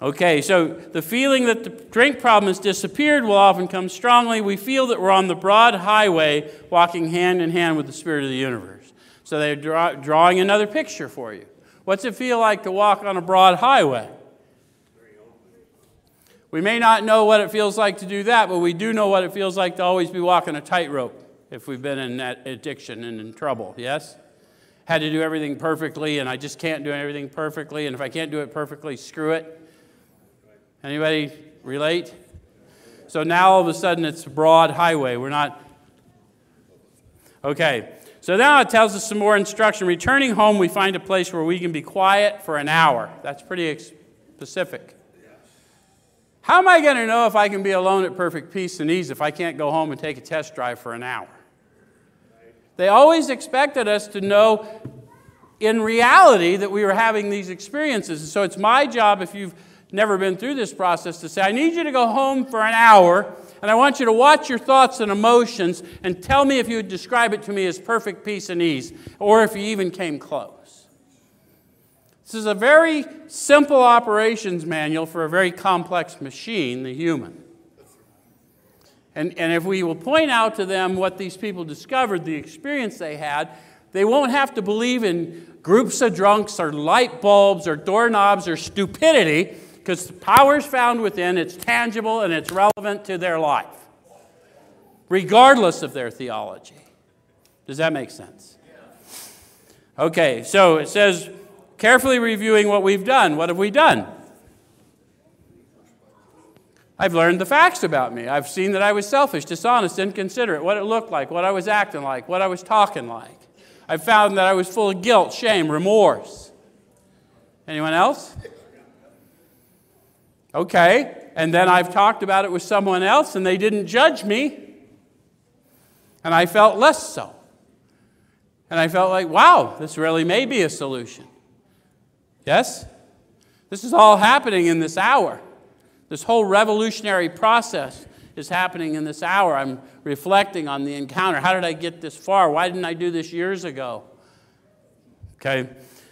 Okay, so the feeling that the drink problem has disappeared will often come strongly. We feel that we're on the broad highway walking hand in hand with the Spirit of the universe. So they're draw, drawing another picture for you. What's it feel like to walk on a broad highway? We may not know what it feels like to do that, but we do know what it feels like to always be walking a tightrope if we've been in that addiction and in trouble, yes? Had to do everything perfectly, and I just can't do everything perfectly, and if I can't do it perfectly, screw it. Anybody relate? So now all of a sudden it's a broad highway. We're not. Okay. So now it tells us some more instruction. Returning home, we find a place where we can be quiet for an hour. That's pretty specific. How am I going to know if I can be alone at perfect peace and ease if I can't go home and take a test drive for an hour? They always expected us to know in reality that we were having these experiences. So it's my job, if you've never been through this process to say, I need you to go home for an hour, and I want you to watch your thoughts and emotions and tell me if you would describe it to me as perfect peace and ease, or if you even came close. This is a very simple operations manual for a very complex machine, the human. And, and if we will point out to them what these people discovered, the experience they had, they won't have to believe in groups of drunks or light bulbs or doorknobs or stupidity because the power is found within, it's tangible, and it's relevant to their life, regardless of their theology. Does that make sense? Okay, so it says, carefully reviewing what we've done. What have we done? I've learned the facts about me. I've seen that I was selfish, dishonest, inconsiderate, what it looked like, what I was acting like, what I was talking like. I've found that I was full of guilt, shame, remorse. Anyone else? Okay, and then I've talked about it with someone else and they didn't judge me. And I felt less so. And I felt like, wow, this really may be a solution. Yes? This is all happening in this hour. This whole revolutionary process is happening in this hour. I'm reflecting on the encounter. How did I get this far? Why didn't I do this years ago? Okay.